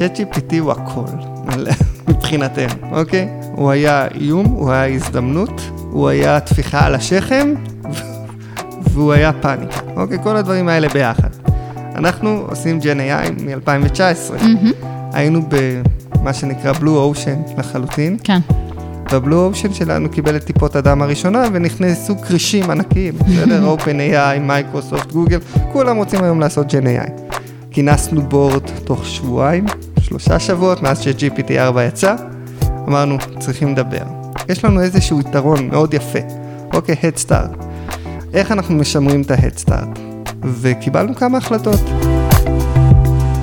ChatGPT הוא הכל, מבחינתנו, אוקיי? הוא היה איום, הוא היה הזדמנות, הוא היה טפיחה על השכם, והוא היה פאניקה, אוקיי? כל הדברים האלה ביחד. אנחנו עושים Gen AI מ-2019. Mm-hmm. היינו במה שנקרא blue ocean לחלוטין. כן. וה blue ocean שלנו קיבל את טיפות הדם הראשונה ונכנסו כרישים ענקיים, בסדר? OpenAI, מייקרוסופט, גוגל, כולם רוצים היום לעשות ג'ן AI. כינסנו בורד תוך שבועיים, שלושה שבועות, מאז ש-GPT4 יצא, אמרנו, צריכים לדבר. יש לנו איזשהו יתרון מאוד יפה, אוקיי, Head Start. איך אנחנו משמרים את ה-Head Start? וקיבלנו כמה החלטות.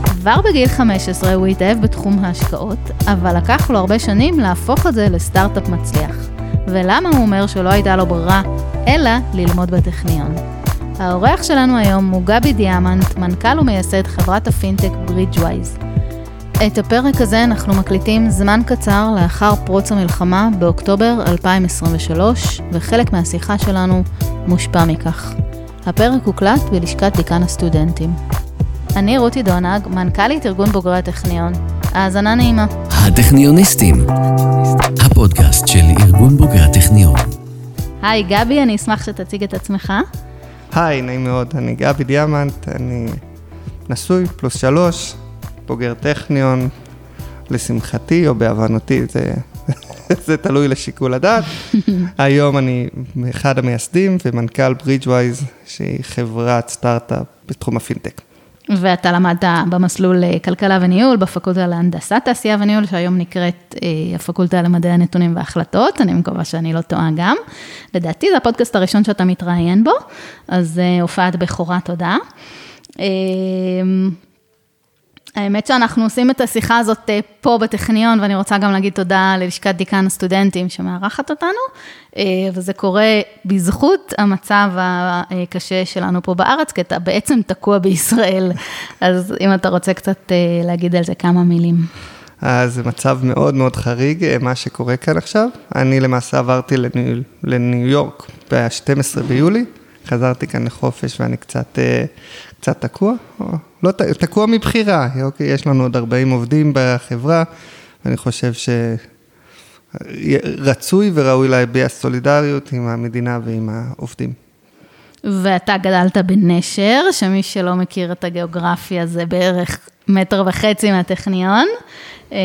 כבר בגיל 15 הוא התאהב בתחום ההשקעות, אבל לקח לו הרבה שנים להפוך את זה לסטארט-אפ מצליח. ולמה הוא אומר שלא הייתה לו ברירה, אלא ללמוד בטכניון. האורח שלנו היום הוא גבי דיאמנט, מנכ"ל ומייסד חברת הפינטק ברידג'ווייז. את הפרק הזה אנחנו מקליטים זמן קצר לאחר פרוץ המלחמה באוקטובר 2023, וחלק מהשיחה שלנו מושפע מכך. הפרק הוקלט בלשכת דיקן הסטודנטים. אני רותי דונג, מנכ"לית ארגון בוגרי הטכניון. האזנה נעימה. הטכניוניסטים, הפודקאסט של ארגון בוגרי הטכניון. היי גבי, אני אשמח שתציג את עצמך. היי, נעים מאוד, אני גבי דיאמנט, אני נשוי, פלוס שלוש, בוגר טכניון, לשמחתי או בהבנתי, זה, זה תלוי לשיקול הדעת. היום אני אחד המייסדים ומנכ"ל ברידג'ווייז, שהיא חברת סטארט-אפ בתחום הפינטק. ואתה למדת במסלול אה, כלכלה וניהול, בפקולטה להנדסת תעשייה וניהול, שהיום נקראת אה, הפקולטה למדעי הנתונים וההחלטות, אני מקווה שאני לא טועה גם. לדעתי זה הפודקאסט הראשון שאתה מתראיין בו, אז אה, הופעת בכורה, תודה. האמת שאנחנו עושים את השיחה הזאת אה, פה בטכניון, ואני רוצה גם להגיד תודה ללשכת דיקן הסטודנטים שמארחת אותנו, אה, וזה קורה בזכות המצב הקשה שלנו פה בארץ, כי אתה בעצם תקוע בישראל. אז אם אתה רוצה קצת אה, להגיד על זה כמה מילים. אז זה מצב מאוד מאוד חריג, מה שקורה כאן עכשיו. אני למעשה עברתי לניו יורק ב-12 ביולי. חזרתי כאן לחופש ואני קצת, אה, קצת תקוע, לא תקוע מבחירה, אוקיי, יש לנו עוד 40 עובדים בחברה, ואני חושב שרצוי וראוי להביע סולידריות עם המדינה ועם העובדים. ואתה גדלת בנשר, שמי שלא מכיר את הגיאוגרפיה זה בערך מטר וחצי מהטכניון. אה,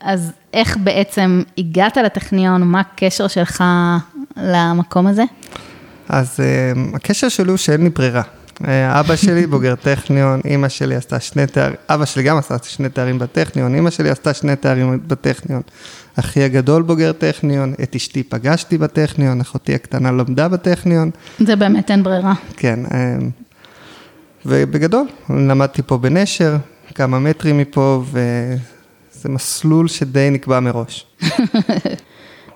אז איך בעצם הגעת לטכניון, מה הקשר שלך למקום הזה? אז uh, הקשר שלי הוא שאין לי ברירה. Uh, אבא שלי בוגר טכניון, אימא שלי עשתה שני תארים, אבא שלי גם עשה שני תארים בטכניון, אימא שלי עשתה שני תארים בטכניון. אחי הגדול בוגר טכניון, את אשתי פגשתי בטכניון, אחותי הקטנה לומדה בטכניון. זה באמת אין ברירה. כן, uh, ובגדול, למדתי פה בנשר, כמה מטרים מפה, וזה מסלול שדי נקבע מראש.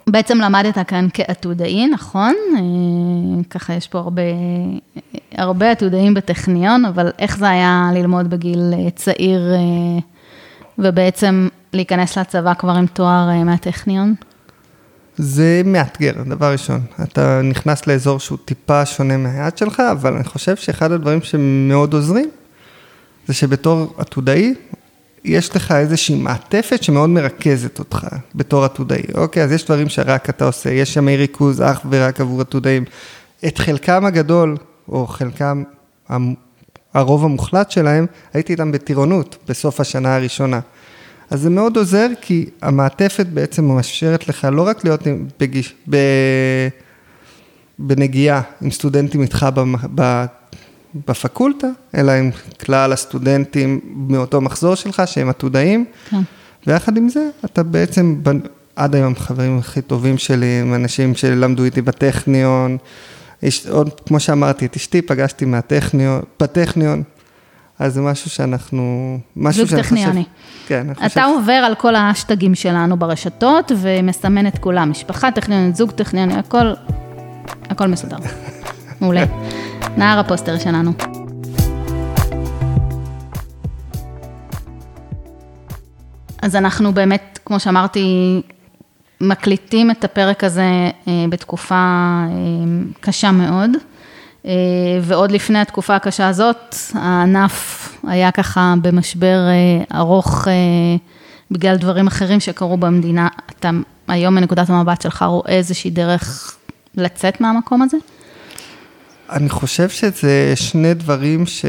בעצם למדת כאן כעתודאי, נכון? אה, ככה יש פה הרבה, הרבה עתודאים בטכניון, אבל איך זה היה ללמוד בגיל אה, צעיר אה, ובעצם להיכנס לצבא כבר עם תואר מהטכניון? זה מאתגר, דבר ראשון. אתה נכנס לאזור שהוא טיפה שונה מהיד שלך, אבל אני חושב שאחד הדברים שמאוד עוזרים, זה שבתור עתודאי, יש לך איזושהי מעטפת שמאוד מרכזת אותך בתור עתודאי, אוקיי? אז יש דברים שרק אתה עושה, יש ימי ריכוז אך ורק עבור עתודאים. את חלקם הגדול, או חלקם, הרוב המוחלט שלהם, הייתי איתם בטירונות בסוף השנה הראשונה. אז זה מאוד עוזר, כי המעטפת בעצם מאפשרת לך לא רק להיות בגיש, ב, בנגיעה עם סטודנטים איתך בפקולטה, אלא עם כלל הסטודנטים מאותו מחזור שלך, שהם עתודאים. כן. ויחד עם זה, אתה בעצם, עד היום חברים הכי טובים שלי, הם אנשים שלמדו איתי בטכניון. יש, עוד, כמו שאמרתי, את אשתי פגשתי מהטכניון, בטכניון. אז זה משהו שאנחנו, משהו שאני חושב... זוג טכניוני. כן, אני חושב... אתה עובר על כל האשטגים שלנו ברשתות ומסמן את כולם, משפחה טכניונית, זוג טכניוני, הכל, הכל מסודר. מעולה. נער הפוסטר שלנו. אז אנחנו באמת, כמו שאמרתי, מקליטים את הפרק הזה אה, בתקופה אה, קשה מאוד. אה, ועוד לפני התקופה הקשה הזאת, הענף היה ככה במשבר ארוך בגלל דברים אחרים שקרו במדינה. אתה היום מנקודת המבט שלך רואה איזושהי דרך לצאת מהמקום הזה? אני חושב שזה שני דברים ש...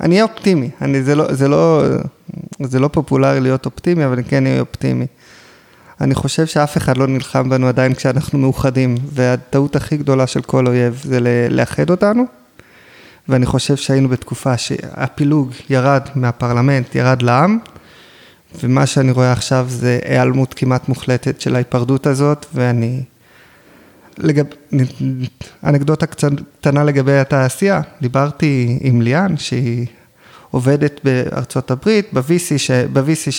אני אהיה אופטימי, אני, זה, לא, זה, לא, זה לא פופולרי להיות אופטימי, אבל כן אהיה אופטימי. אני חושב שאף אחד לא נלחם בנו עדיין כשאנחנו מאוחדים, והטעות הכי גדולה של כל אויב זה לאחד אותנו, ואני חושב שהיינו בתקופה שהפילוג ירד מהפרלמנט, ירד לעם, ומה שאני רואה עכשיו זה היעלמות כמעט מוחלטת של ההיפרדות הזאת, ואני... לגב... אנקדוטה קטנה לגבי התעשייה, דיברתי עם ליאן, שהיא עובדת בארצות הברית, ב-VC, ש... ב-VC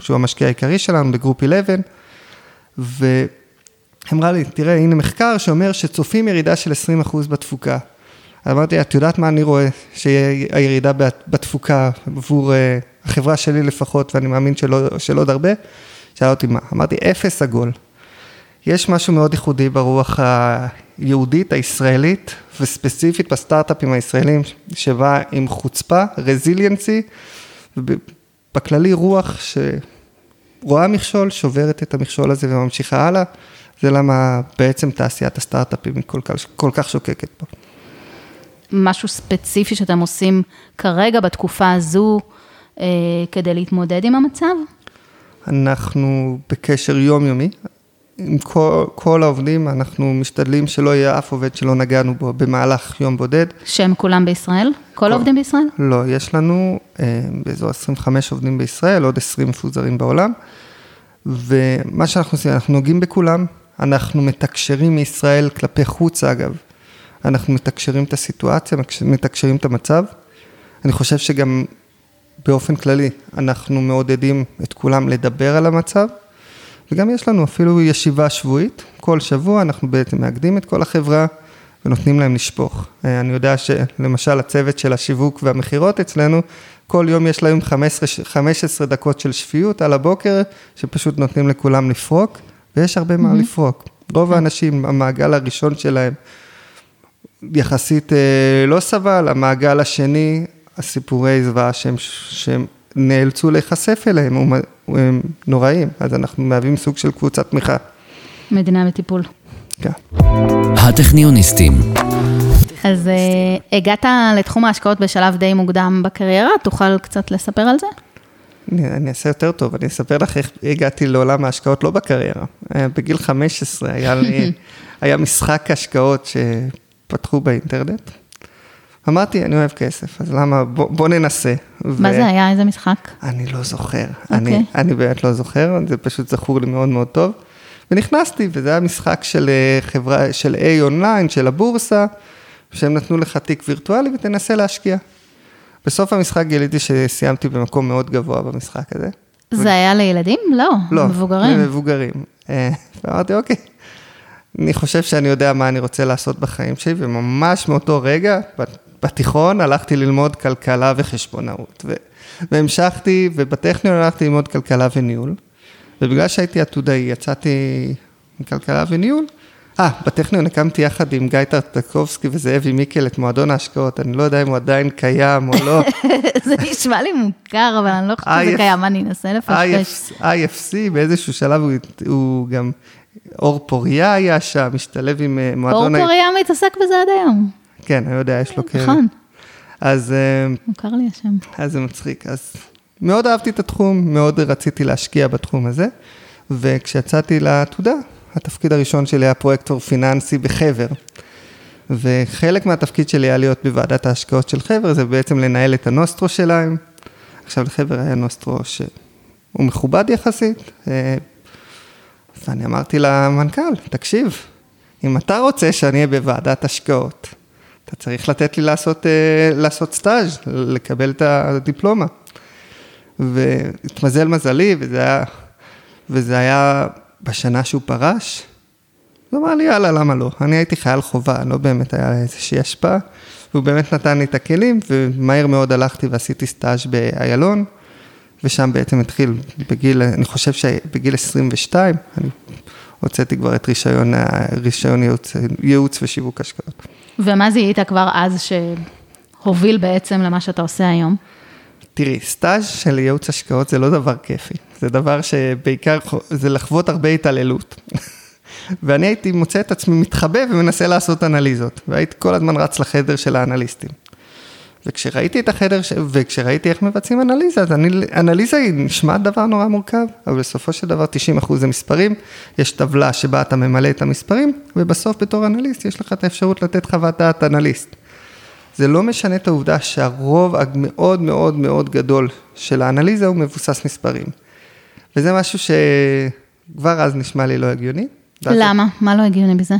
שהוא המשקיע העיקרי שלנו, בגרופ 11, ואמרה לי, תראה, הנה מחקר שאומר שצופים ירידה של 20% בתפוקה. אמרתי, את יודעת מה אני רואה שיהיה הירידה בתפוקה עבור אה, החברה שלי לפחות, ואני מאמין של עוד הרבה? שאלה אותי מה? אמרתי, אפס עגול. יש משהו מאוד ייחודי ברוח היהודית, הישראלית, וספציפית בסטארט-אפים הישראלים, שבא עם חוצפה, רזיליאנסי, ובכללי רוח שרואה מכשול, שוברת את המכשול הזה וממשיכה הלאה. זה למה בעצם תעשיית הסטארט-אפים היא כל כל כך שוקקת פה. משהו ספציפי שאתם עושים כרגע, בתקופה הזו, אה, כדי להתמודד עם המצב? אנחנו בקשר יומיומי. עם כל, כל העובדים, אנחנו משתדלים שלא יהיה אף עובד שלא נגענו בו במהלך יום בודד. שהם כולם בישראל? כל, כל העובדים בישראל? לא, יש לנו אה, באזור 25 עובדים בישראל, עוד 20 מפוזרים בעולם. ומה שאנחנו עושים, אנחנו נוגעים בכולם, אנחנו מתקשרים מישראל כלפי חוץ אגב. אנחנו מתקשרים את הסיטואציה, מתקשרים את המצב. אני חושב שגם באופן כללי, אנחנו מעודדים את כולם לדבר על המצב. וגם יש לנו אפילו ישיבה שבועית, כל שבוע אנחנו בעצם מאגדים את כל החברה ונותנים להם לשפוך. אה, אני יודע שלמשל הצוות של השיווק והמכירות אצלנו, כל יום יש להם 15, 15 דקות של שפיות על הבוקר, שפשוט נותנים לכולם לפרוק, ויש הרבה מה mm-hmm. לפרוק. רוב האנשים, המעגל הראשון שלהם יחסית אה, לא סבל, המעגל השני, הסיפורי זוועה שהם, שהם נאלצו להיחשף אליהם, הם נוראים, אז אנחנו מהווים סוג של קבוצת תמיכה. מדינה בטיפול. כן. הטכניוניסטים. אז uh, הגעת לתחום ההשקעות בשלב די מוקדם בקריירה, תוכל קצת לספר על זה? אני, אני אעשה יותר טוב, אני אספר לך איך הגעתי לעולם ההשקעות לא בקריירה. אה, בגיל 15 היה לי, היה משחק השקעות שפתחו באינטרנט. אמרתי, אני אוהב כסף, אז למה, בוא, בוא ננסה. מה ו... זה היה, איזה משחק? אני לא זוכר, okay. אני, אוקיי. אני באמת לא זוכר, זה פשוט זכור לי מאוד מאוד טוב. ונכנסתי, וזה היה משחק של אה, חברה, של A אונליין, של הבורסה, שהם נתנו לך תיק וירטואלי ותנסה להשקיע. בסוף המשחק גיליתי שסיימתי במקום מאוד גבוה במשחק הזה. זה ו... היה לילדים? לא, לא מבוגרים. לא, למבוגרים. אה, ואמרתי, אוקיי, אני חושב שאני יודע מה אני רוצה לעשות בחיים שלי, וממש מאותו רגע, בתיכון הלכתי ללמוד כלכלה וחשבונאות, ו... והמשכתי, ובטכניון הלכתי ללמוד כלכלה וניהול, ובגלל שהייתי עתודאי, יצאתי מכלכלה וניהול. אה, בטכניון הקמתי יחד עם גיא טרטקובסקי וזאבי מיקל את מועדון ההשקעות, אני לא יודע אם הוא עדיין קיים או לא. זה נשמע לי מוכר, אבל אני לא חושבת שזה קיים, אני אנסה לפשפש. IFC, באיזשהו שלב הוא, הוא גם, אור פוריה היה שם, משתלב עם אה, מועדון... אור פוריה מתעסק בזה עד היום. כן, אני יודע, יש לו קרן. נכון. אז... אה, מוכר לי השם. אז זה מצחיק. אז מאוד אהבתי את התחום, מאוד רציתי להשקיע בתחום הזה, וכשיצאתי לעתודה, התפקיד הראשון שלי היה פרויקטור פיננסי בחבר. וחלק מהתפקיד שלי היה להיות בוועדת ההשקעות של חבר, זה בעצם לנהל את הנוסטרו שלהם. עכשיו לחבר היה נוסטרו שהוא מכובד יחסית, אה, ואני אמרתי למנכ"ל, תקשיב, אם אתה רוצה שאני אהיה בוועדת השקעות, אתה צריך לתת לי לעשות, אה, לעשות סטאז', לקבל את הדיפלומה. והתמזל מזלי, וזה היה, וזה היה בשנה שהוא פרש. הוא אמר לי, יאללה, למה לא? אני הייתי חייל חובה, לא באמת היה איזושהי השפעה. והוא באמת נתן לי את הכלים, ומהר מאוד הלכתי ועשיתי סטאז' באיילון, ושם בעצם התחיל בגיל, אני חושב שבגיל 22, אני הוצאתי כבר את רישיון, רישיון ייעוץ, ייעוץ ושיווק השקעות. ומה זיהית כבר אז שהוביל בעצם למה שאתה עושה היום? תראי, סטאז' של ייעוץ השקעות זה לא דבר כיפי, זה דבר שבעיקר, זה לחוות הרבה התעללות. ואני הייתי מוצא את עצמי מתחבא ומנסה לעשות אנליזות, והייתי כל הזמן רץ לחדר של האנליסטים. וכשראיתי את החדר, ש... וכשראיתי איך מבצעים אנליזה, אז אני... אנליזה היא נשמעת דבר נורא מורכב, אבל בסופו של דבר 90% זה מספרים, יש טבלה שבה אתה ממלא את המספרים, ובסוף בתור אנליסט יש לך את האפשרות לתת חוות דעת אנליסט. זה לא משנה את העובדה שהרוב המאוד מאוד מאוד גדול של האנליזה הוא מבוסס מספרים. וזה משהו שכבר אז נשמע לי לא הגיוני. למה? מה לא הגיוני בזה?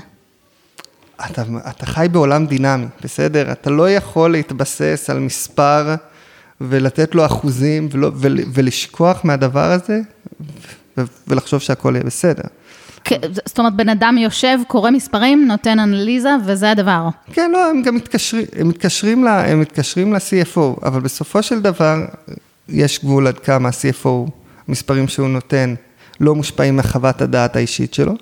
אתה, אתה חי בעולם דינמי, בסדר? אתה לא יכול להתבסס על מספר ולתת לו אחוזים ולא, ול, ולשכוח מהדבר הזה ו, ולחשוב שהכל יהיה בסדר. זאת אומרת, בן אדם יושב, קורא מספרים, נותן אנליזה, וזה הדבר. כן, לא, הם גם מתקשרים, הם מתקשרים, לה, הם מתקשרים ל-CFO, אבל בסופו של דבר, יש גבול עד כמה ה-CFO, המספרים שהוא נותן, לא מושפעים מחוות הדעת האישית שלו.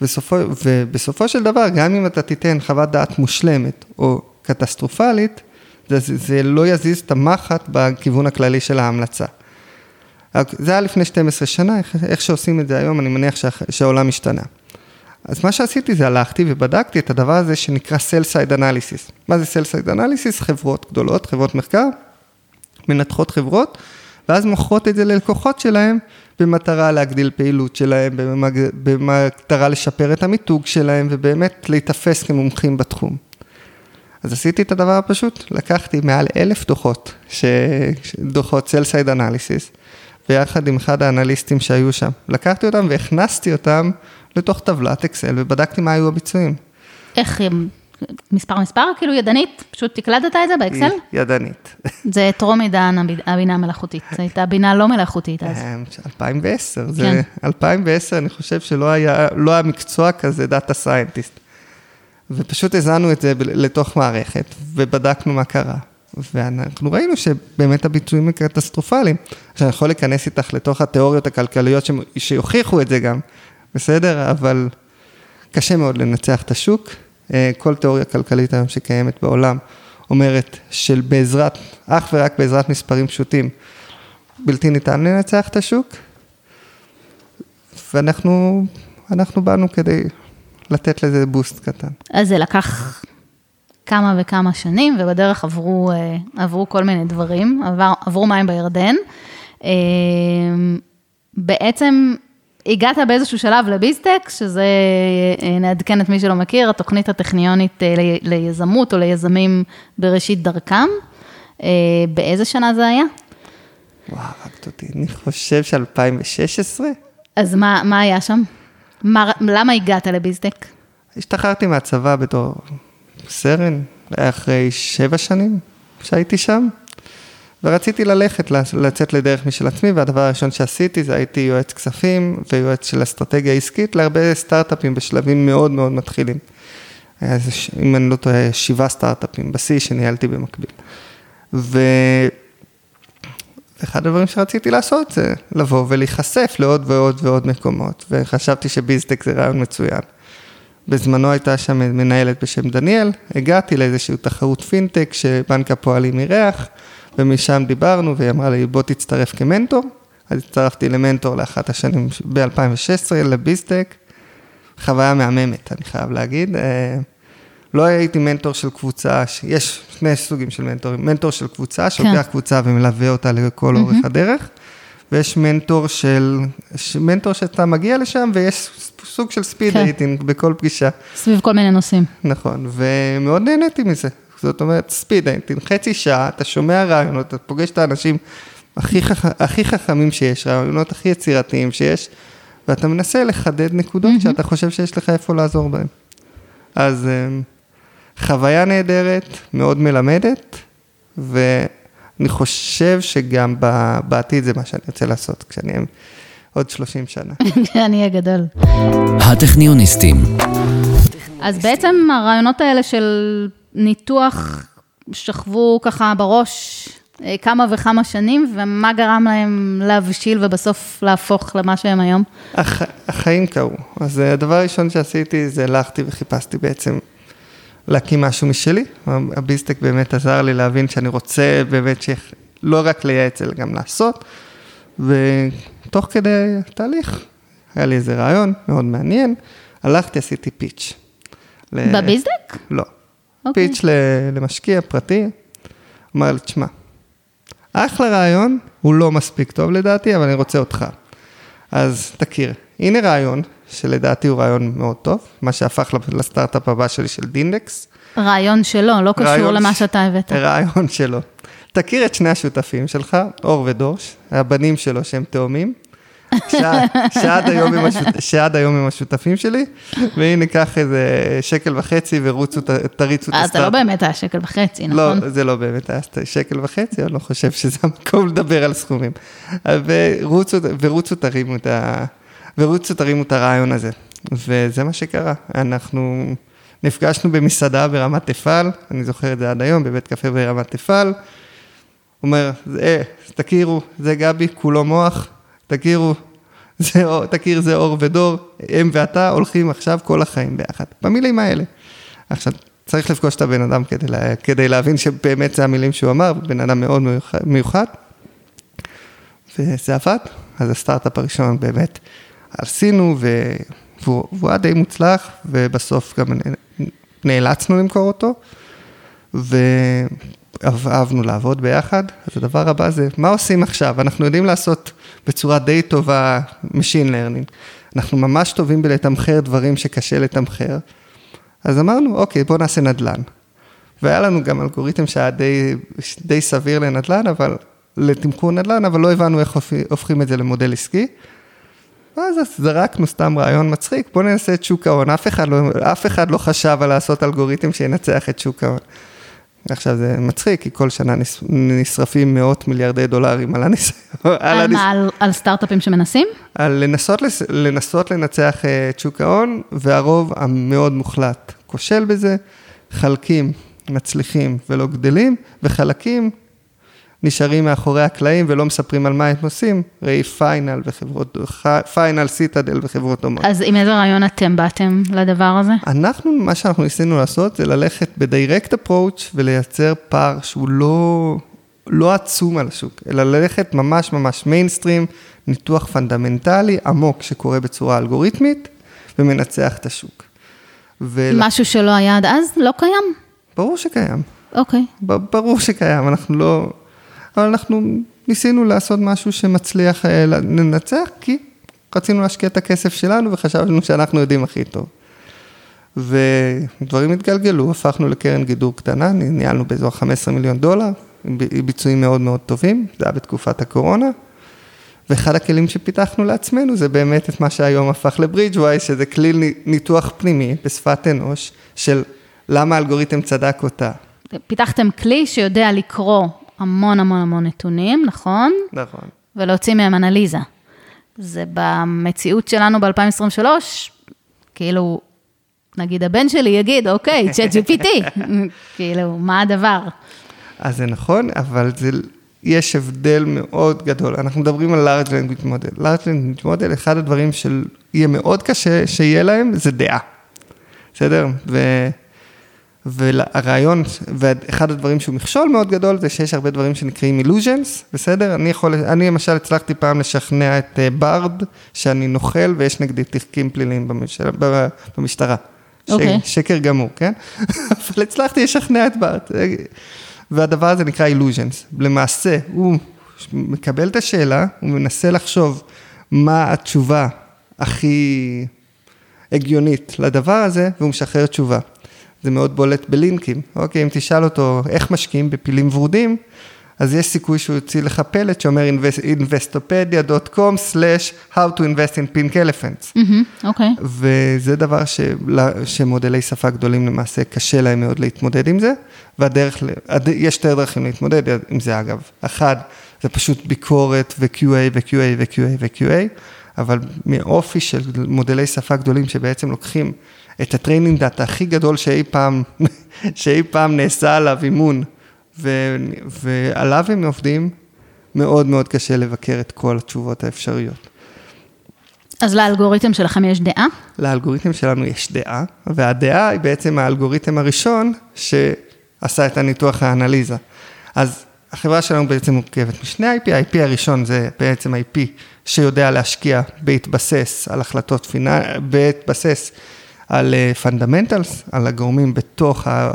בסופו, ובסופו של דבר, גם אם אתה תיתן חוות דעת מושלמת או קטסטרופלית, זה, זה לא יזיז את המחט בכיוון הכללי של ההמלצה. זה היה לפני 12 שנה, איך, איך שעושים את זה היום, אני מניח שה, שהעולם השתנה. אז מה שעשיתי זה הלכתי ובדקתי את הדבר הזה שנקרא Side Analysis. מה זה Side Analysis? חברות גדולות, חברות מחקר, מנתחות חברות, ואז מוכרות את זה ללקוחות שלהם במטרה להגדיל פעילות שלהם, במטרה לשפר את המיתוג שלהם ובאמת להיתפס כמומחים בתחום. אז עשיתי את הדבר הפשוט, לקחתי מעל אלף דוחות, ש... דוחות סל סייד אנליסיס, ביחד עם אחד האנליסטים שהיו שם. לקחתי אותם והכנסתי אותם לתוך טבלת אקסל ובדקתי מה היו הביצועים. איך הם מספר מספר, כאילו ידנית, פשוט הקלדת את זה באקסל? ידנית. זה טרום עידן הבינה המלאכותית, זו הייתה בינה לא מלאכותית אז. 2010, כן. זה 2010, אני חושב שלא היה, לא היה מקצוע כזה, data scientist. ופשוט הזנו את זה לתוך מערכת, ובדקנו מה קרה. ואנחנו ראינו שבאמת הביצועים הם קטסטרופליים. עכשיו, אני יכול להיכנס איתך לתוך התיאוריות הכלכליות שיוכיחו את זה גם, בסדר? אבל קשה מאוד לנצח את השוק. אה, כל תיאוריה כלכלית היום שקיימת בעולם אומרת של בעזרת, אך ורק בעזרת מספרים פשוטים, בלתי ניתן לנצח את השוק, ואנחנו אנחנו באנו כדי לתת לזה בוסט קטן. אז זה לקח כמה וכמה שנים, ובדרך עברו, אה, עברו כל מיני דברים, עבר, עברו מים בירדן. אה, בעצם הגעת באיזשהו שלב לביסטק, שזה, אה, נעדכן את מי שלא מכיר, התוכנית הטכניונית אה, ליזמות או ליזמים בראשית דרכם. אה, באיזה שנה זה היה? וואו, רק אותי, אני חושב ש-2016. אז מה, מה היה שם? מה, למה הגעת לביסטק? השתחררתי מהצבא בתור סרן, אחרי שבע שנים שהייתי שם. ורציתי ללכת, לצאת לדרך משל עצמי, והדבר הראשון שעשיתי זה הייתי יועץ כספים ויועץ של אסטרטגיה עסקית להרבה סטארט-אפים בשלבים מאוד מאוד מתחילים. איזה, אם אני לא טועה, שבעה סטארט-אפים בשיא שניהלתי במקביל. ואחד הדברים שרציתי לעשות זה לבוא ולהיחשף לעוד ועוד ועוד מקומות, וחשבתי שביזטק זה רעיון מצוין. בזמנו הייתה שם מנהלת בשם דניאל, הגעתי לאיזושהי תחרות פינטק שבנק הפועלים אירח. ומשם דיברנו, והיא אמרה לי, בוא תצטרף כמנטור. אז הצטרפתי למנטור לאחת השנים ב-2016 לביסטק. חוויה מהממת, אני חייב להגיד. אה, לא הייתי מנטור של קבוצה, יש שני סוגים של מנטורים, מנטור של קבוצה, שלוקח כן. קבוצה ומלווה אותה לכל mm-hmm. אורך הדרך, ויש מנטור של, מנטור שאתה מגיע לשם ויש סוג של speed כן. dating בכל פגישה. סביב כל מיני נושאים. נכון, ומאוד נהניתי מזה. זאת אומרת, ספיד, חצי שעה, אתה שומע רעיונות, אתה פוגש את האנשים הכי, חכ... הכי חכמים שיש, רעיונות הכי יצירתיים שיש, ואתה מנסה לחדד נקודות mm-hmm. שאתה חושב שיש לך איפה לעזור בהן. אז אמ, חוויה נהדרת, מאוד מלמדת, ואני חושב שגם בעתיד זה מה שאני רוצה לעשות, כשאני אהיה עוד 30 שנה. כשאני אהיה גדול. הטכניוניסטים. אז בעצם הרעיונות האלה של ניתוח שכבו ככה בראש אה, כמה וכמה שנים, ומה גרם להם להבשיל ובסוף להפוך למה שהם היום? הח, החיים קרו. אז הדבר הראשון שעשיתי זה הלכתי וחיפשתי בעצם להקים משהו משלי. הביסטק באמת עזר לי להבין שאני רוצה באמת שלא רק לייעץ, אלא גם לעשות. ותוך כדי תהליך, היה לי איזה רעיון מאוד מעניין, הלכתי, עשיתי פיץ'. בביסטק? לא. אוקיי. פיץ' ל- למשקיע פרטי, אמר לי, תשמע, אחלה רעיון, הוא לא מספיק טוב לדעתי, אבל אני רוצה אותך. אז תכיר, הנה רעיון, שלדעתי הוא רעיון מאוד טוב, מה שהפך לסטארט-אפ הבא שלי של דינדקס. רעיון שלו, לא קשור רעיון למה שאתה הבאת. רעיון שלו. תכיר את שני השותפים שלך, אור ודור, הבנים שלו שהם תאומים. שעד היום, הם הם השותפים שלי, והנה קח איזה שקל וחצי ורוצו, תריצו את אה, הסטארט. זה לא באמת היה שקל וחצי, לא, נכון? זה לא באמת היה שקל וחצי, אני לא חושב שזה המקום לדבר על סכומים. ורוצו, ורוצו תרימו את ה... ורוצו תרימו את הרעיון הזה. וזה מה שקרה. אנחנו נפגשנו במסעדה ברמת אפעל, אני זוכר את זה עד היום, בבית קפה ברמת אפעל. הוא אומר, אה, תכירו, זה גבי, כולו מוח, תכירו, זה, אור- תכיר, זה אור ודור, הם ואתה הולכים עכשיו כל החיים ביחד. במילים האלה. עכשיו, צריך לפגוש את הבן אדם כדי, לה, כדי להבין שבאמת זה המילים שהוא אמר, בן אדם מאוד מיוחד. וזה עבד, אז הסטארט-אפ הראשון באמת עשינו, ו... והוא, והוא היה די מוצלח, ובסוף גם נאלצנו למכור אותו, ואהבנו לעבוד ביחד. אז הדבר הבא זה, מה עושים עכשיו? אנחנו יודעים לעשות בצורה די טובה Machine Learning. אנחנו ממש טובים בלתמחר דברים שקשה לתמחר. אז אמרנו, אוקיי, בואו נעשה נדל"ן. והיה לנו גם אלגוריתם שהיה די, די סביר לנדל"ן, אבל לתמחור נדל"ן, אבל לא הבנו איך הופ- הופכים את זה למודל עסקי. ואז זרקנו סתם רעיון מצחיק, בואו ננסה את שוק ההון. אף אחד לא, אף אחד לא חשב על לעשות אלגוריתם שינצח את שוק ההון. עכשיו זה מצחיק, כי כל שנה נש- נשרפים מאות מיליארדי דולרים על הניסיון. על על מה, על- על סטארט-אפים שמנסים? על לנסות, לנסות לנצח אה, את שוק ההון, והרוב המאוד מוחלט כושל בזה, חלקים מצליחים ולא גדלים, וחלקים נשארים מאחורי הקלעים ולא מספרים על מה הם עושים, ראי פיינל וחברות, פיינל, סיטאדל וחברות דומות. אז עם איזה רעיון אתם באתם לדבר הזה? אנחנו, מה שאנחנו ניסינו לעשות זה ללכת ב direct approach ולייצר פער שהוא לא, לא עצום על השוק, אלא ללכת ממש ממש מיינסטרים, ניתוח פונדמנטלי עמוק שקורה בצורה אלגוריתמית ומנצח את השוק. וברור משהו שלא היה עד אז? לא קיים? שקיים, אוקיי. ב- ברור שקיים, אנחנו לא... אבל אנחנו ניסינו לעשות משהו שמצליח אה, לנצח, כי רצינו להשקיע את הכסף שלנו וחשבנו שאנחנו יודעים הכי טוב. ודברים התגלגלו, הפכנו לקרן גידור קטנה, ניהלנו באזור 15 מיליון דולר, עם ביצועים מאוד מאוד טובים, זה היה בתקופת הקורונה. ואחד הכלים שפיתחנו לעצמנו זה באמת את מה שהיום הפך לברידג'ווי, שזה כלי ני- ניתוח פנימי בשפת אנוש, של למה האלגוריתם צדק אותה. פיתחתם כלי שיודע לקרוא המון המון המון נתונים, נכון? נכון. ולהוציא מהם אנליזה. זה במציאות שלנו ב-2023, כאילו, נגיד הבן שלי יגיד, אוקיי, צ'אט GPT, כאילו, מה הדבר? אז זה נכון, אבל זה, יש הבדל מאוד גדול. אנחנו מדברים על large language model. large language model, אחד הדברים שיהיה מאוד קשה שיהיה להם, זה דעה. בסדר? ו... והרעיון, ואחד הדברים שהוא מכשול מאוד גדול, זה שיש הרבה דברים שנקראים illusions, בסדר? אני יכול, אני למשל הצלחתי פעם לשכנע את אה, ברד שאני נוכל ויש נגדי תיקים פליליים בממשלה, ב- במשטרה. ש- אוקיי. שקר גמור, כן? אבל הצלחתי לשכנע את ברד. והדבר הזה נקרא illusions. למעשה, הוא מקבל את השאלה, הוא מנסה לחשוב מה התשובה הכי הגיונית לדבר הזה, והוא משחרר תשובה. זה מאוד בולט בלינקים. אוקיי, אם תשאל אותו איך משקיעים בפילים ורודים, אז יש סיכוי שהוא יוציא לך פלט שאומר investopedia.com/how to invest in pink elephants. אוקיי. וזה דבר ש... שמודלי שפה גדולים למעשה קשה להם מאוד להתמודד עם זה, והדרך, יש שתי דרכים להתמודד עם זה אגב. אחד, זה פשוט ביקורת ו-QA ו-QA ו-QA ו-QA, אבל מאופי של מודלי שפה גדולים שבעצם לוקחים את ה training data הכי גדול שאי פעם, שאי פעם נעשה עליו אימון, ו... ועליו הם עובדים, מאוד מאוד קשה לבקר את כל התשובות האפשריות. אז לאלגוריתם שלכם יש דעה? לאלגוריתם שלנו יש דעה, והדעה היא בעצם האלגוריתם הראשון שעשה את הניתוח האנליזה. אז החברה שלנו בעצם מורכבת משני IP, ה-IP הראשון זה בעצם IP שיודע להשקיע בהתבסס על החלטות פיננסיות, בהתבסס על fundamentals, על הגורמים בתוך, ה,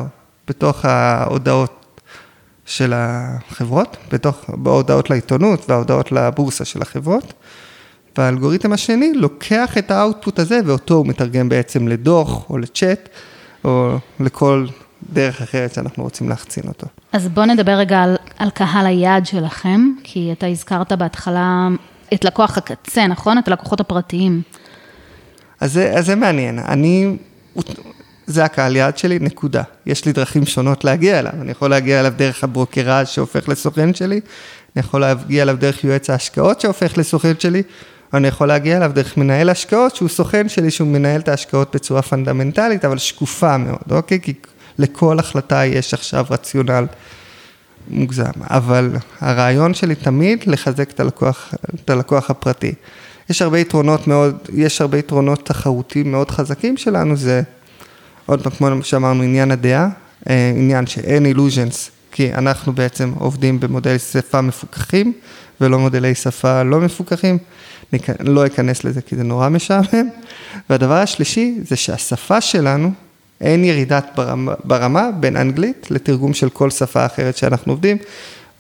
בתוך ההודעות של החברות, בתוך, בהודעות לעיתונות וההודעות לבורסה של החברות. והאלגוריתם השני לוקח את ה output הזה ואותו הוא מתרגם בעצם לדוח או לצ'אט או לכל דרך אחרת שאנחנו רוצים להחצין אותו. אז בוא נדבר רגע על, על קהל היעד שלכם, כי אתה הזכרת בהתחלה את לקוח הקצה, נכון? את הלקוחות הפרטיים. אז זה, אז זה מעניין, אני, זה הקהל יעד שלי, נקודה. יש לי דרכים שונות להגיע אליו, אני יכול להגיע אליו דרך הברוקראז' שהופך לסוכן שלי, אני יכול להגיע אליו דרך יועץ ההשקעות שהופך לסוכן שלי, אני יכול להגיע אליו דרך מנהל השקעות, שהוא סוכן שלי, שהוא מנהל את ההשקעות בצורה פונדמנטלית, אבל שקופה מאוד, אוקיי? כי לכל החלטה יש עכשיו רציונל מוגזם. אבל הרעיון שלי תמיד לחזק את הלקוח, את הלקוח הפרטי. יש הרבה יתרונות מאוד, יש הרבה יתרונות תחרותיים מאוד חזקים שלנו, זה עוד פעם, כמו שאמרנו, עניין הדעה, אה, עניין שאין אילוז'נס, כי אנחנו בעצם עובדים במודלי שפה מפוקחים ולא מודלי שפה לא מפוקחים. אני לא אכנס לזה כי זה נורא משעמם. והדבר השלישי זה שהשפה שלנו, אין ירידת ברמה, ברמה בין אנגלית לתרגום של כל שפה אחרת שאנחנו עובדים,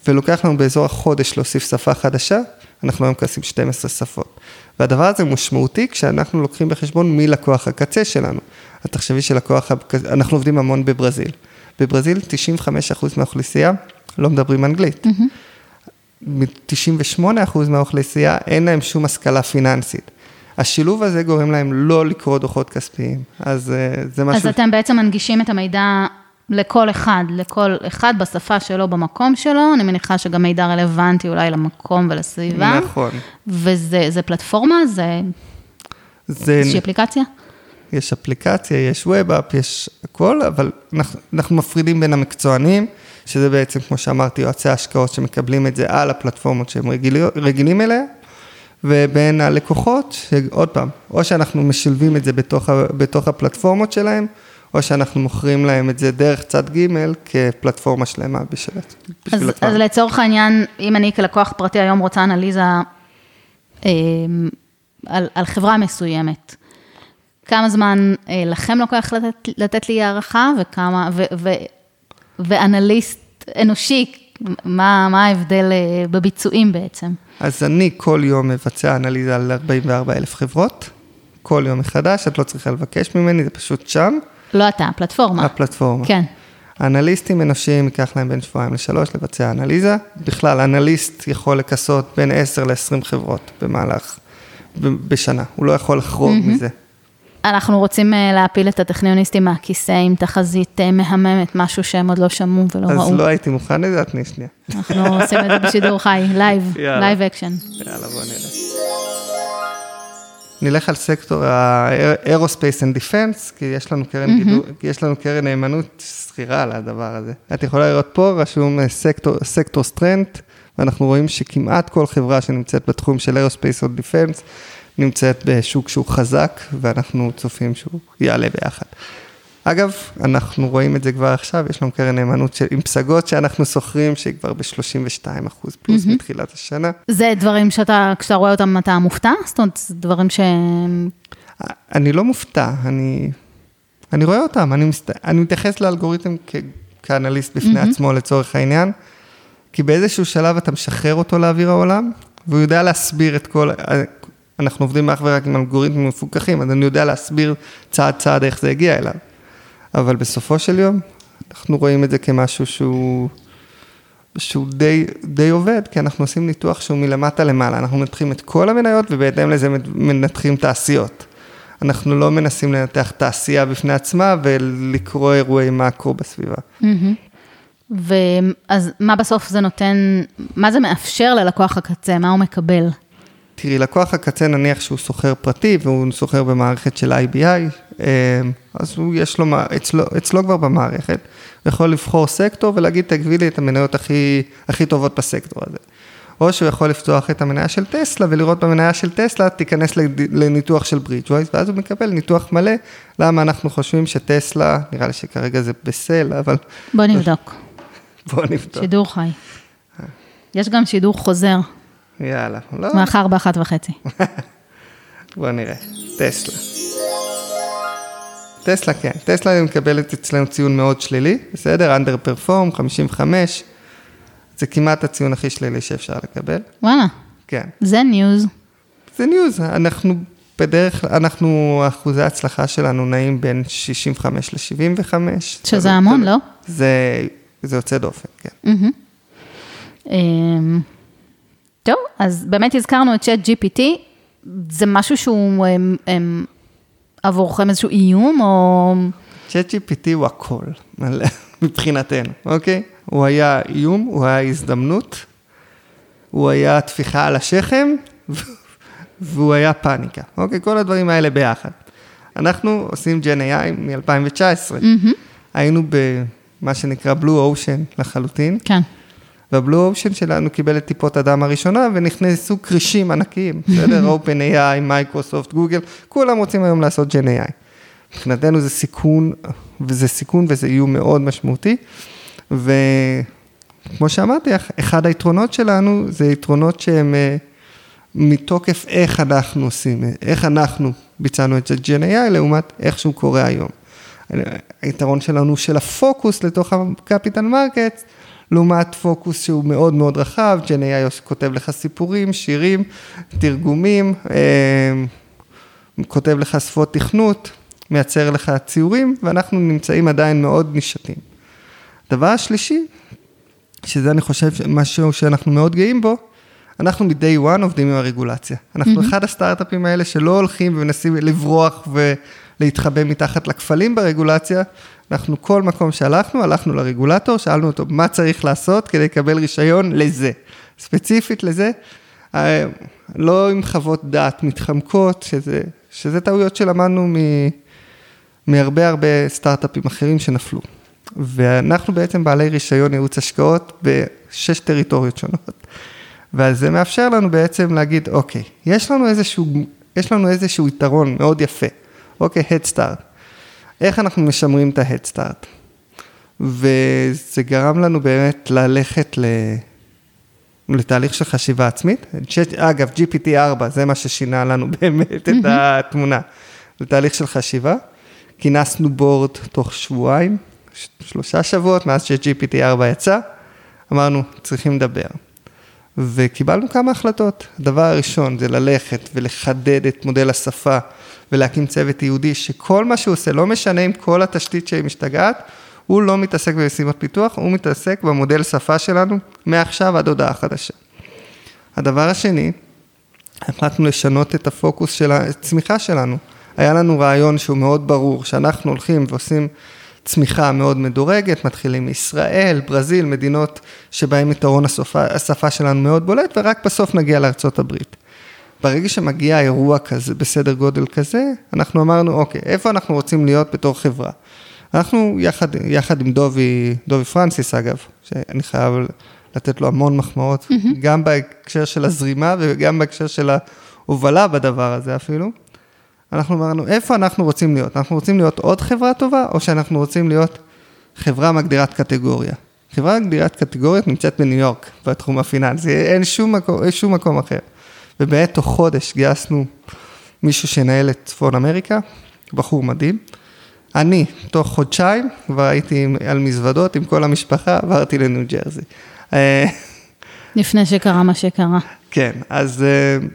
ולוקח לנו באזור החודש להוסיף שפה חדשה, אנחנו היום מכנסים 12 שפות. והדבר הזה משמעותי כשאנחנו לוקחים בחשבון מי לקוח הקצה שלנו. אז תחשבי שלקוח, אנחנו עובדים המון בברזיל. בברזיל 95% מהאוכלוסייה לא מדברים אנגלית. Mm-hmm. 98% מהאוכלוסייה אין להם שום השכלה פיננסית. השילוב הזה גורם להם לא לקרוא דוחות כספיים, אז אה, זה משהו... אז אתם בעצם מנגישים את המידע לכל אחד, לכל אחד בשפה שלו, במקום שלו, אני מניחה שגם מידע רלוונטי אולי למקום ולסביבה. נכון. וזה פלטפורמה? זה... זה... איזושהי אפליקציה? יש אפליקציה, יש ווב-אפ, יש הכל, אבל אנחנו, אנחנו מפרידים בין המקצוענים. שזה בעצם, כמו שאמרתי, יועצי ההשקעות שמקבלים את זה על הפלטפורמות שהם רגיל, רגילים אליה, ובין הלקוחות, שעוד פעם, או שאנחנו משלבים את זה בתוך, בתוך הפלטפורמות שלהם, או שאנחנו מוכרים להם את זה דרך צד ג' כפלטפורמה שלמה בשביל, בשביל אז, אז לצורך העניין, אם אני כלקוח פרטי היום רוצה אנליזה אה, על, על חברה מסוימת, כמה זמן אה, לכם לוקח לתת, לתת לי הערכה וכמה, ו, ו, ואנליסט אנושי, מה, מה ההבדל אה, בביצועים בעצם? אז אני כל יום מבצע אנליזה על 44 אלף חברות, כל יום מחדש, את לא צריכה לבקש ממני, זה פשוט שם. לא אתה, הפלטפורמה. הפלטפורמה. כן. אנליסטים אנושיים ייקח להם בין שבועיים לשלוש לבצע אנליזה. בכלל, אנליסט יכול לכסות בין 10 ל-20 חברות במהלך, בשנה, הוא לא יכול לחרוג mm-hmm. מזה. אנחנו רוצים אה, להפיל את הטכניוניסטים מהכיסא עם תחזית אה, מהממת, משהו שהם עוד לא שמעו ולא אז ראו. אז לא הייתי מוכן לזה, תני שנייה. אנחנו עושים את זה בשידור חי, live, live action. יאללה, בוא נראה. נלך על סקטור ה-Aerospace and Defense, כי יש לנו קרן mm-hmm. גידול, יש לנו קרן נאמנות סחירה על הדבר הזה. את יכולה לראות פה, רשום sector strength, ואנחנו רואים שכמעט כל חברה שנמצאת בתחום של Aerospace and Defense, נמצאת בשוק שהוא חזק, ואנחנו צופים שהוא יעלה ביחד. אגב, אנחנו רואים את זה כבר עכשיו, יש לנו קרן נאמנות עם פסגות שאנחנו שוכרים, שהיא כבר ב-32 אחוז פלוס mm-hmm. מתחילת השנה. זה דברים שאתה, כשאתה רואה אותם, אתה מופתע? זאת אומרת, זה דברים ש... אני לא מופתע, אני, אני רואה אותם, אני, מסת... אני מתייחס לאלגוריתם כ... כאנליסט בפני mm-hmm. עצמו לצורך העניין, כי באיזשהו שלב אתה משחרר אותו לאוויר העולם, והוא יודע להסביר את כל, אנחנו עובדים אך ורק עם אלגוריתמים מפוקחים, אז אני יודע להסביר צעד צעד איך זה הגיע אליו. אבל בסופו של יום, אנחנו רואים את זה כמשהו שהוא, שהוא די, די עובד, כי אנחנו עושים ניתוח שהוא מלמטה למעלה, אנחנו מנתחים את כל המניות ובהתאם לזה מנתחים תעשיות. אנחנו לא מנסים לנתח תעשייה בפני עצמה ולקרוא אירועי מאקרו בסביבה. ואז מה בסוף זה נותן, מה זה מאפשר ללקוח הקצה, מה הוא מקבל? תראי, לקוח הקצה נניח שהוא סוחר פרטי והוא סוחר במערכת של IBI, אה, אז הוא יש לו, אצלו, אצלו כבר במערכת, הוא יכול לבחור סקטור ולהגיד, תגבי לי את המניות הכי, הכי טובות בסקטור הזה. או שהוא יכול לפתוח את המניה של טסלה ולראות במניה של טסלה, תיכנס לניתוח של ברידג'ווייז, ואז הוא מקבל ניתוח מלא, למה אנחנו חושבים שטסלה, נראה לי שכרגע זה בסל, אבל... בוא נבדוק. בוא נבדוק. שידור חי. יש גם שידור חוזר. יאללה, לא. מאחר באחת וחצי. בוא נראה, טסלה. טסלה כן, טסלה מקבלת אצלנו ציון מאוד שלילי, בסדר? אנדר פרפורם, 55, זה כמעט הציון הכי שלילי שאפשר לקבל. וואלה. כן. זה ניוז. זה ניוז, אנחנו בדרך, אנחנו, אחוזי ההצלחה שלנו נעים בין 65 ל-75. שזה המון, לא? זה, זה יוצא דופן, כן. אמ, טוב, אז באמת הזכרנו את צ'אט GPT, זה משהו שהוא הם, הם, עבורכם איזשהו איום, או... צ'אט GPT הוא הכל, מבחינתנו, אוקיי? הוא היה איום, הוא היה הזדמנות, הוא היה טפיחה על השכם, והוא היה פאניקה, אוקיי? כל הדברים האלה ביחד. אנחנו עושים Gen AI מ-2019. Mm-hmm. היינו במה שנקרא blue ocean לחלוטין. כן. וה blue ocean שלנו קיבל את טיפות הדם הראשונה ונכנסו כרישים ענקיים, בסדר? OpenAI, מייקרוסופט, גוגל, כולם רוצים היום לעשות Gen AI. מבחינתנו זה סיכון, וזה סיכון וזה איום מאוד משמעותי. וכמו שאמרתי, אחד היתרונות שלנו זה יתרונות שהם אה, מתוקף איך אנחנו עושים, איך אנחנו ביצענו את AI לעומת איך שהוא קורה היום. היתרון שלנו של הפוקוס לתוך ה capital market, לעומת פוקוס שהוא מאוד מאוד רחב, Gen AI כותב לך סיפורים, שירים, תרגומים, אה, כותב לך שפות תכנות, מייצר לך ציורים, ואנחנו נמצאים עדיין מאוד נישתים. הדבר השלישי, שזה אני חושב משהו שאנחנו מאוד גאים בו, אנחנו מ-day one עובדים עם הרגולציה. אנחנו mm-hmm. אחד הסטארט-אפים האלה שלא הולכים ומנסים לברוח ולהתחבא מתחת לכפלים ברגולציה. אנחנו כל מקום שהלכנו, הלכנו לרגולטור, שאלנו אותו מה צריך לעשות כדי לקבל רישיון לזה. ספציפית לזה, אה, לא עם חוות דעת מתחמקות, שזה, שזה טעויות שלמדנו מ, מהרבה הרבה סטארט-אפים אחרים שנפלו. ואנחנו בעצם בעלי רישיון ייעוץ השקעות בשש טריטוריות שונות. ואז זה מאפשר לנו בעצם להגיד, אוקיי, יש לנו איזשהו, יש לנו איזשהו יתרון מאוד יפה, אוקיי, Head Start. איך אנחנו משמרים את Start? וזה גרם לנו באמת ללכת ל... לתהליך של חשיבה עצמית. אגב, GPT-4, זה מה ששינה לנו באמת את התמונה. לתהליך של חשיבה. כינסנו בורד תוך שבועיים, שלושה שבועות מאז ש-GPT-4 יצא, אמרנו, צריכים לדבר. וקיבלנו כמה החלטות. הדבר הראשון זה ללכת ולחדד את מודל השפה ולהקים צוות ייעודי, שכל מה שהוא עושה, לא משנה אם כל התשתית שהיא משתגעת, הוא לא מתעסק במשימות פיתוח, הוא מתעסק במודל שפה שלנו מעכשיו עד הודעה חדשה. הדבר השני, החלטנו לשנות את הפוקוס של הצמיחה שלנו. היה לנו רעיון שהוא מאוד ברור, שאנחנו הולכים ועושים צמיחה מאוד מדורגת, מתחילים מישראל, ברזיל, מדינות שבהן יתרון השפה, השפה שלנו מאוד בולט, ורק בסוף נגיע לארצות הברית. ברגע שמגיע אירוע כזה, בסדר גודל כזה, אנחנו אמרנו, אוקיי, איפה אנחנו רוצים להיות בתור חברה? אנחנו יחד, יחד עם דובי, דובי פרנסיס אגב, שאני חייב לתת לו המון מחמאות, mm-hmm. גם בהקשר של הזרימה וגם בהקשר של ההובלה בדבר הזה אפילו. אנחנו אמרנו, איפה אנחנו רוצים להיות? אנחנו רוצים להיות עוד חברה טובה, או שאנחנו רוצים להיות חברה מגדירת קטגוריה? חברה מגדירת קטגוריות נמצאת בניו יורק, בתחום הפיננסי, אין שום מקום, אין שום מקום אחר. ובאמת תוך חודש גייסנו מישהו שינהל את צפון אמריקה, בחור מדהים. אני, תוך חודשיים, כבר הייתי על מזוודות עם כל המשפחה, עברתי לניו ג'רזי. אה, לפני שקרה מה שקרה. כן, אז אה,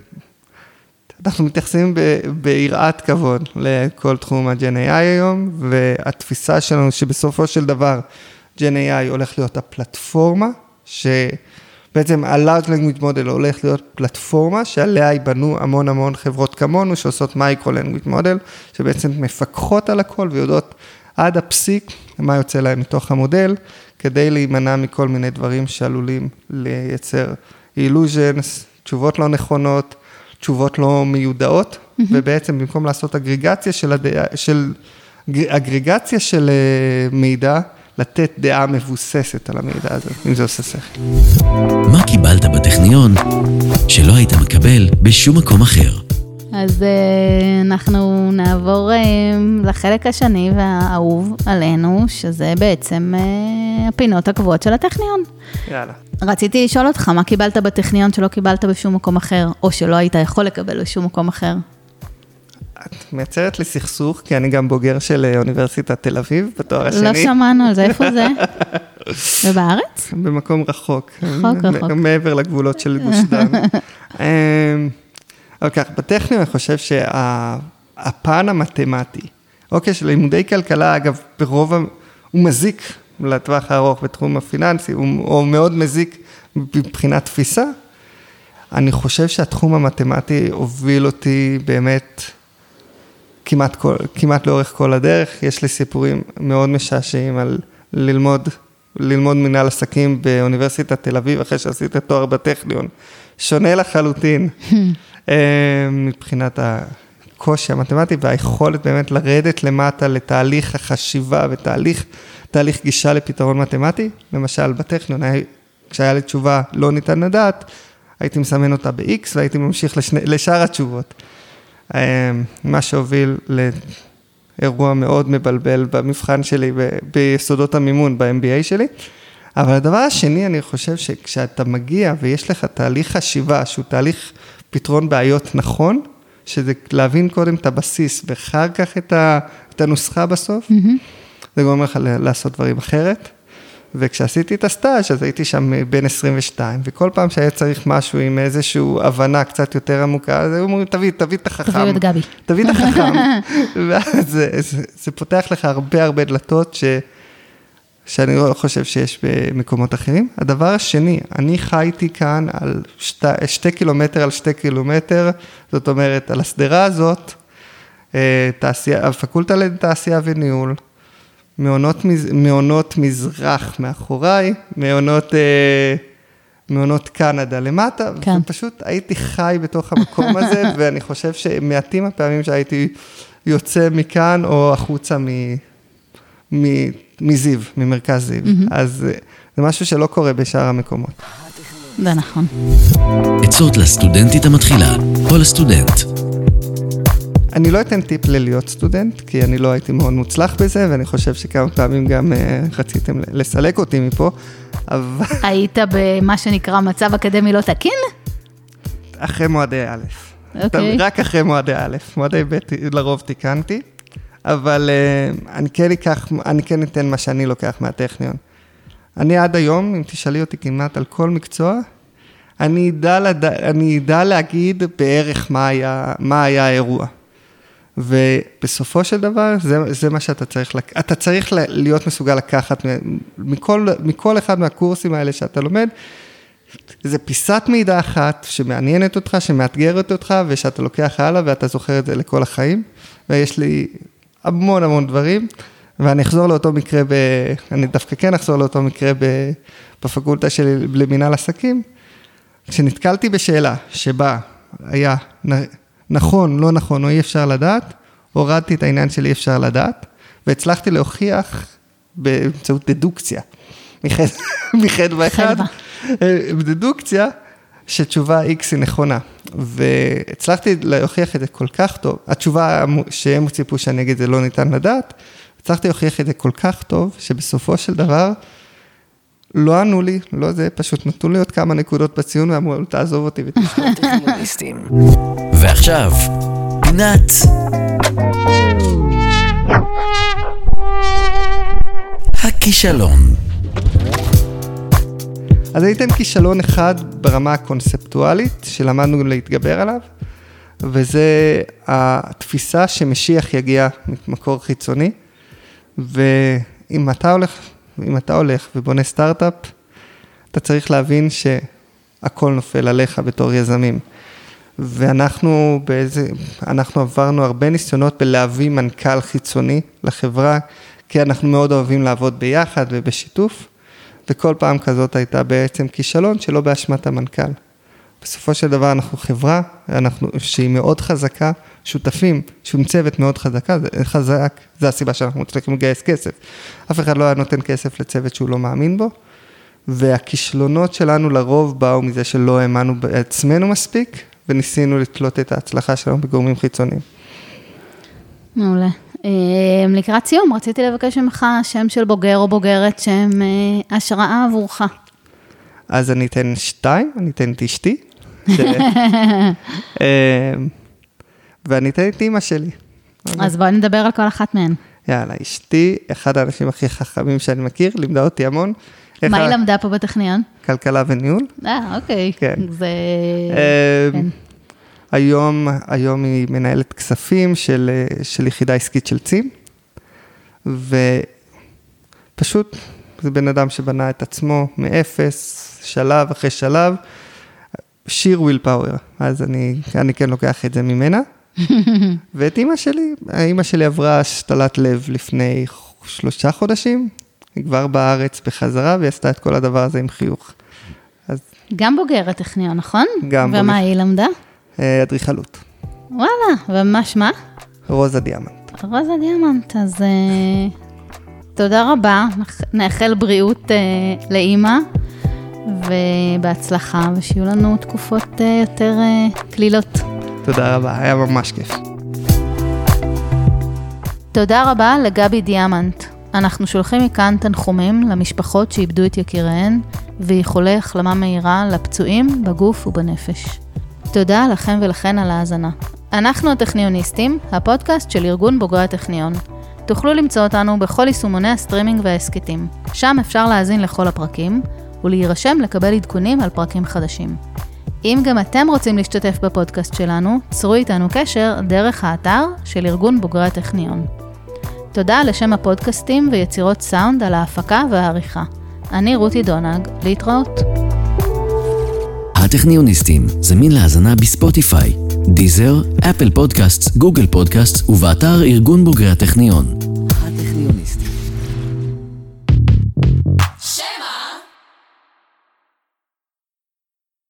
אנחנו מתייחסים ביראת כבוד לכל תחום ה-Gen AI היום, והתפיסה שלנו שבסופו של דבר Gen AI הולך להיות הפלטפורמה, שבעצם ה-Large Language Model הולך להיות פלטפורמה שעליה ייבנו המון המון חברות כמונו שעושות מייקרו Language Model, שבעצם מפקחות על הכל ויודעות עד הפסיק מה יוצא להם מתוך המודל, כדי להימנע מכל מיני דברים שעלולים לייצר illusions, תשובות לא נכונות. תשובות לא מיודעות, mm-hmm. ובעצם במקום לעשות אגריגציה של, הדעה, של, אגריגציה של אה, מידע, לתת דעה מבוססת על המידע הזה, אם זה עושה שכל. מה קיבלת בטכניון? שלא היית מקבל בשום מקום אחר. אז אה, אנחנו נעבור אה, לחלק השני והאהוב עלינו, שזה בעצם אה, הפינות הקבועות של הטכניון. יאללה. רציתי לשאול אותך, מה קיבלת בטכניון שלא קיבלת בשום מקום אחר, או שלא היית יכול לקבל בשום מקום אחר? את מייצרת לי סכסוך, כי אני גם בוגר של אה, אוניברסיטת תל אביב, בתואר השני. לא שמענו על זה, איפה זה? ובארץ? במקום רחוק. רחוק, רחוק. מעבר לגבולות של גוש דן. אמ, אבל כך, בטכניון אני חושב שהפן המתמטי, אוקיי, של לימודי כלכלה, אגב, ברוב, הוא מזיק לטווח הארוך בתחום הפיננסי, הוא מאוד מזיק מבחינת תפיסה. אני חושב שהתחום המתמטי הוביל אותי באמת כמעט, כל, כמעט לאורך כל הדרך. יש לי סיפורים מאוד משעשעים על ללמוד, ללמוד מנהל עסקים באוניברסיטת תל אביב, אחרי שעשית תואר בטכניון. שונה לחלוטין אה, מבחינת הקושי המתמטי והיכולת באמת לרדת למטה לתהליך החשיבה ותהליך תהליך גישה לפתרון מתמטי. למשל, בטכניון, היה- כשהיה לי תשובה לא ניתן לדעת, הייתי מסמן אותה ב-X והייתי ממשיך לשני, לשאר התשובות. אה, מה שהוביל לאירוע מאוד מבלבל במבחן שלי, ב- ביסודות המימון, ב-MBA שלי. אבל הדבר השני, אני חושב שכשאתה מגיע ויש לך תהליך חשיבה, שהוא תהליך פתרון בעיות נכון, שזה להבין קודם את הבסיס ואחר כך את, ה, את הנוסחה בסוף, זה גורם לך לעשות דברים אחרת. וכשעשיתי את הסטאז' אז הייתי שם בן 22, וכל פעם שהיה צריך משהו עם איזושהי הבנה קצת יותר עמוקה, אז היו אומרים, תביא, תביא את החכם. תביאו את גבי. תביא את החכם. ואז זה, זה, זה פותח לך הרבה הרבה דלתות ש, שאני לא חושב שיש במקומות אחרים. הדבר השני, אני חייתי כאן על שתי, שתי קילומטר על שתי קילומטר, זאת אומרת, על השדרה הזאת, אה, תעשייה, הפקולטה לתעשייה וניהול, מעונות, מז- מעונות מזרח מאחוריי, מעונות, אה, מעונות קנדה למטה, כן. ופשוט הייתי חי בתוך המקום הזה, ואני חושב שמעטים הפעמים שהייתי יוצא מכאן או החוצה מ, מ, מזיו, ממרכז זיו. אז אה, זה משהו שלא קורה בשאר המקומות. זה נכון. עצות לסטודנטית המתחילה או לסטודנט. אני לא אתן טיפ ללהיות סטודנט, כי אני לא הייתי מאוד מוצלח בזה, ואני חושב שכמה פעמים גם אה, רציתם לסלק אותי מפה, אבל היית במה שנקרא מצב אקדמי לא תקין? אחרי מועדי א'. אוקיי. רק אחרי מועדי א', מועדי ב' לרוב תיקנתי, אבל אה, אני כן אקח, אני כן אתן מה שאני לוקח מהטכניון. אני עד היום, אם תשאלי אותי כמעט על כל מקצוע, אני אדע, לד... אני אדע להגיד בערך מה היה, מה היה האירוע. ובסופו של דבר, זה, זה מה שאתה צריך, לק... אתה צריך להיות מסוגל לקחת מכל, מכל אחד מהקורסים האלה שאתה לומד, זה פיסת מידע אחת שמעניינת אותך, שמאתגרת אותך, ושאתה לוקח הלאה ואתה זוכר את זה לכל החיים. ויש לי המון המון דברים, ואני אחזור לאותו מקרה, ב... אני דווקא כן אחזור לאותו מקרה ב... בפקולטה שלי למינהל עסקים, כשנתקלתי בשאלה שבה היה נכון, לא נכון, או אי אפשר לדעת, הורדתי את העניין של אי אפשר לדעת, והצלחתי להוכיח באמצעות דדוקציה, מחד- מחדווה אחד. אה, בדדוקציה, שתשובה X היא נכונה. והצלחתי להוכיח את זה כל כך טוב, התשובה שהם ציפו שאני אגיד זה לא ניתן לדעת, הצלחתי להוכיח את זה כל כך טוב, שבסופו של דבר, לא ענו לי, לא זה, פשוט נתנו לי עוד כמה נקודות בציון ואמרו, תעזוב אותי ותשמע. ועכשיו, פינת הכישלון. אז אני אתן כישלון אחד ברמה הקונספטואלית, שלמדנו להתגבר עליו, וזה התפיסה שמשיח יגיע ממקור חיצוני, ואם אתה הולך, אם אתה הולך ובונה סטארט-אפ, אתה צריך להבין שהכל נופל עליך בתור יזמים. ואנחנו באיזה, אנחנו עברנו הרבה ניסיונות בלהביא מנכ"ל חיצוני לחברה, כי אנחנו מאוד אוהבים לעבוד ביחד ובשיתוף, וכל פעם כזאת הייתה בעצם כישלון שלא באשמת המנכ"ל. בסופו של דבר אנחנו חברה, אנחנו, שהיא מאוד חזקה, שותפים, שהוא עם צוות מאוד חזקה, זה חזק, זה הסיבה שאנחנו מצליחים לגייס כסף. אף אחד לא היה נותן כסף לצוות שהוא לא מאמין בו, והכישלונות שלנו לרוב באו מזה שלא האמנו בעצמנו מספיק, וניסינו לתלות את ההצלחה שלנו בגורמים חיצוניים. מעולה. אה, לקראת סיום, רציתי לבקש ממך שם של בוגר או בוגרת שהם אה, השראה עבורך. אז אני אתן שתיים, אני אתן את אשתי, ש... ואני אתן את אימא שלי. אז בואי נדבר על כל אחת מהן. יאללה, אשתי, אחד האנשים הכי חכמים שאני מכיר, לימדה אותי המון. מה היא למדה פה בטכניון? כלכלה וניהול. אה, אוקיי. כן. זה... אה, כן. היום, היום היא מנהלת כספים של, של יחידה עסקית של צים, ופשוט זה בן אדם שבנה את עצמו מאפס, שלב אחרי שלב, שיר וויל פאוור, אז אני, אני כן לוקח את זה ממנה. ואת אימא שלי, אימא שלי עברה השתלת לב לפני שלושה חודשים, היא כבר בארץ בחזרה, והיא עשתה את כל הדבר הזה עם חיוך. אז גם בוגרת טכניון, נכון? גם ומה בוגרת. היא למדה? אה, אדריכלות, וואלה, ומה שמה? רוזה דיאמנט. רוזה דיאמנט, אז אה, תודה רבה, נאח- נאחל בריאות אה, לאימא, ובהצלחה, ושיהיו לנו תקופות אה, יותר קלילות. תודה רבה, היה ממש כיף. תודה רבה לגבי דיאמנט. אנחנו שולחים מכאן תנחומים למשפחות שאיבדו את יקיריהן, ואיחולי החלמה מהירה לפצועים בגוף ובנפש. תודה לכם ולכן על ההאזנה. אנחנו הטכניוניסטים, הפודקאסט של ארגון בוגרי הטכניון. תוכלו למצוא אותנו בכל יישומוני הסטרימינג וההסכתים. שם אפשר להאזין לכל הפרקים, ולהירשם לקבל עדכונים על פרקים חדשים. אם גם אתם רוצים להשתתף בפודקאסט שלנו, צרו איתנו קשר דרך האתר של ארגון בוגרי הטכניון. תודה לשם הפודקאסטים ויצירות סאונד על ההפקה והעריכה. אני רותי דונג, להתראות. הטכניוניסטים, זמין להאזנה בספוטיפיי, דיזר, אפל פודקאסט, גוגל פודקאסט ובאתר ארגון בוגרי הטכניון. הטכניוניסטים